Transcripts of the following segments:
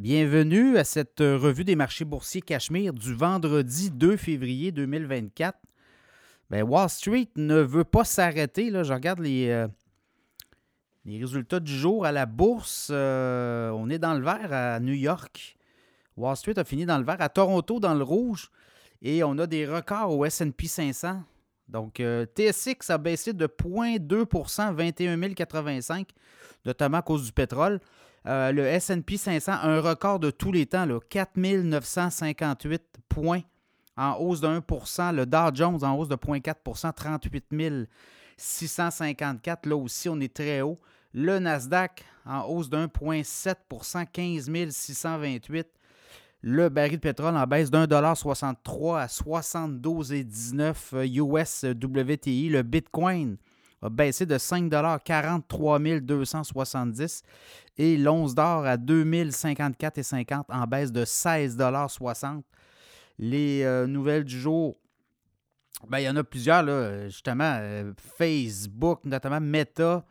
Bienvenue à cette revue des marchés boursiers Cachemire du vendredi 2 février 2024. Ben, Wall Street ne veut pas s'arrêter. Je regarde les, euh, les, résultats du jour à la bourse. Euh, on est dans le vert à New York. Wall Street a fini dans le vert. À Toronto, dans le rouge. Et on a des records au SP 500. Donc, euh, TSX a baissé de 0,2% 21 085, notamment à cause du pétrole. Euh, le SP 500, un record de tous les temps, 4 958 points en hausse de 1% Le Dow Jones en hausse de 0,4% 38 654. Là aussi, on est très haut. Le Nasdaq en hausse de 1,7% 15 628. Le baril de pétrole en baisse d'1,63 63 à 72,19 US WTI. Le Bitcoin a baissé de 5 43 270 et l'once d'or à 2054,50 en baisse de 16,60 Les euh, nouvelles du jour, ben, il y en a plusieurs, justement. Euh, Facebook, notamment Meta,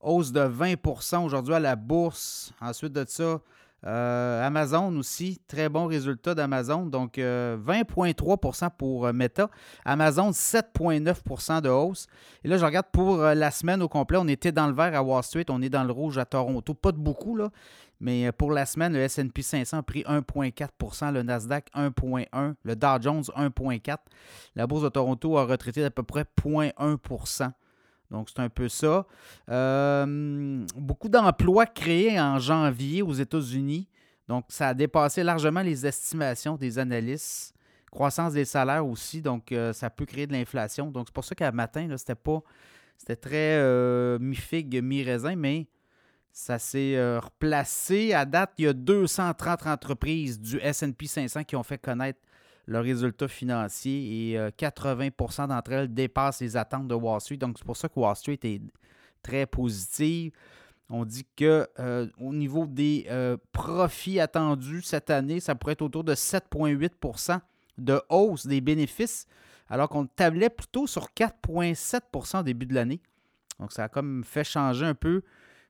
hausse de 20% aujourd'hui à la bourse. Ensuite de ça, euh, Amazon aussi, très bon résultat d'Amazon. Donc, 20,3% euh, pour euh, Meta. Amazon, 7,9% de hausse. Et là, je regarde pour la semaine au complet, on était dans le vert à Wall Street, on est dans le rouge à Toronto. Pas de beaucoup, là. Mais pour la semaine, le SP 500 a pris 1,4% le Nasdaq 1,1% le Dow Jones 1,4% La bourse de Toronto a retraité d'à peu près 0,1 donc, c'est un peu ça. Euh, beaucoup d'emplois créés en janvier aux États-Unis. Donc, ça a dépassé largement les estimations des analystes. Croissance des salaires aussi. Donc, euh, ça peut créer de l'inflation. Donc, c'est pour ça qu'à matin, c'était pas. C'était très euh, mi-figue, mi-raisin, mais ça s'est replacé. À date, il y a 230 entreprises du SP 500 qui ont fait connaître le résultat financier et 80% euh, d'entre elles dépassent les attentes de Wall Street. Donc, c'est pour ça que Wall Street est très positive. On dit que euh, au niveau des euh, profits attendus cette année, ça pourrait être autour de 7,8% de hausse des bénéfices, alors qu'on tablait plutôt sur 4,7% au début de l'année. Donc, ça a comme fait changer un peu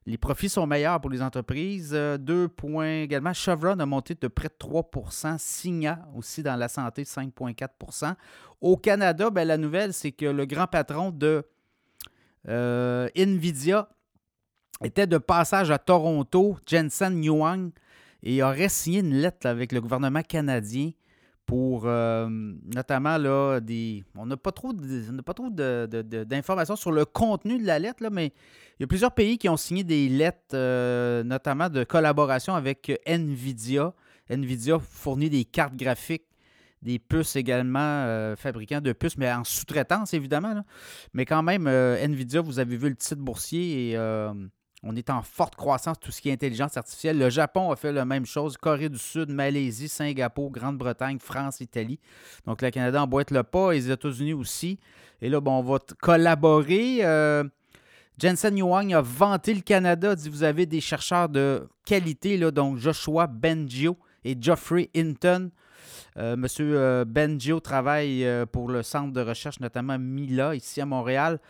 les profits sont meilleurs pour les entreprises. Euh, deux points également. Chevron a monté de près de 3% Signa aussi dans la santé, 5,4% Au Canada, ben, la nouvelle, c'est que le grand patron de euh, Nvidia était de passage à Toronto, Jensen Yuang, et aurait signé une lettre avec le gouvernement canadien pour euh, notamment là, des. On n'a pas trop, d'informations sur le contenu de la lettre, là, mais il y a plusieurs pays qui ont signé des lettres, euh, notamment de collaboration avec Nvidia. Nvidia fournit des cartes graphiques, des puces également, euh, fabricants de puces, mais en sous-traitance évidemment. Mais quand même, Nvidia, vous avez vu le titre boursier et on est en forte croissance, tout ce qui est intelligence artificielle. Le Japon a fait la même chose. Corée du Sud, Malaisie, Singapour, Grande-Bretagne, France, Italie. Donc, le Canada emboîte le pas les États-Unis aussi. Et là, bon, on va collaborer. Euh, Jensen Yuang a vanté le Canada, dit vous avez des chercheurs de qualité, là, donc Joshua Bengio et Geoffrey Hinton. Euh, Monsieur euh, travaille pour le centre de recherche, notamment Mila, ici à Montréal.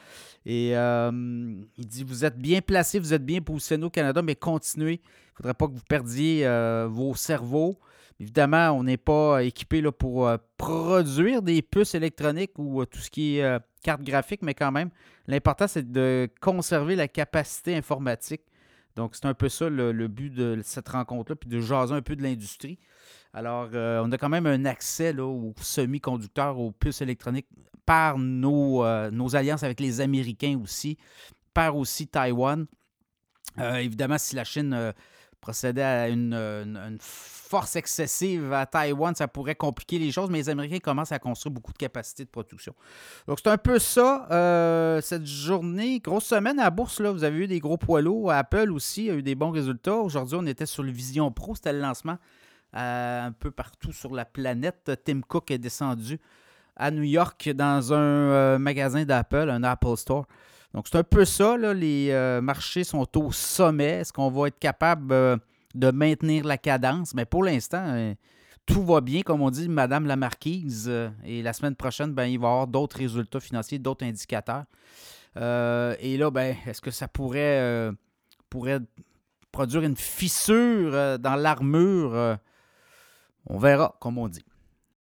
Et euh, il dit Vous êtes bien placé, vous êtes bien positionné au Canada, mais continuez. Il ne faudrait pas que vous perdiez euh, vos cerveaux. Évidemment, on n'est pas équipé pour euh, produire des puces électroniques ou tout ce qui est carte graphique, mais quand même, l'important, c'est de conserver la capacité informatique. Donc, c'est un peu ça le, but de cette rencontre-là, puis de jaser un peu de l'industrie. Alors, on a quand même un accès aux semi-conducteurs, aux puces électroniques par nos, euh, nos, alliances avec les Américains aussi, par aussi Taïwan. Euh, évidemment, si la Chine euh, procédait à une, force excessive à Taïwan, ça pourrait compliquer les choses, mais les Américains commencent à construire beaucoup de capacités de production. Donc, c'est un peu ça, cette journée. Grosse semaine à la bourse, là, vous avez eu des gros poids lourds. Apple aussi a eu des bons résultats. Aujourd'hui, on était sur le Vision Pro, c'était le lancement un peu partout sur la planète. Tim Cook est descendu à New York dans un euh, magasin d'Apple, un Apple Store. Donc, c'est un peu ça. les euh, marchés sont au sommet. Est-ce qu'on va être capable euh, de maintenir la cadence? Mais pour l'instant, tout va bien, comme on dit, Madame la Marquise. et la semaine prochaine, ben, il va y avoir d'autres résultats financiers, d'autres indicateurs. et là, ben, est-ce que ça pourrait produire une fissure dans l'armure? on verra, comme on dit.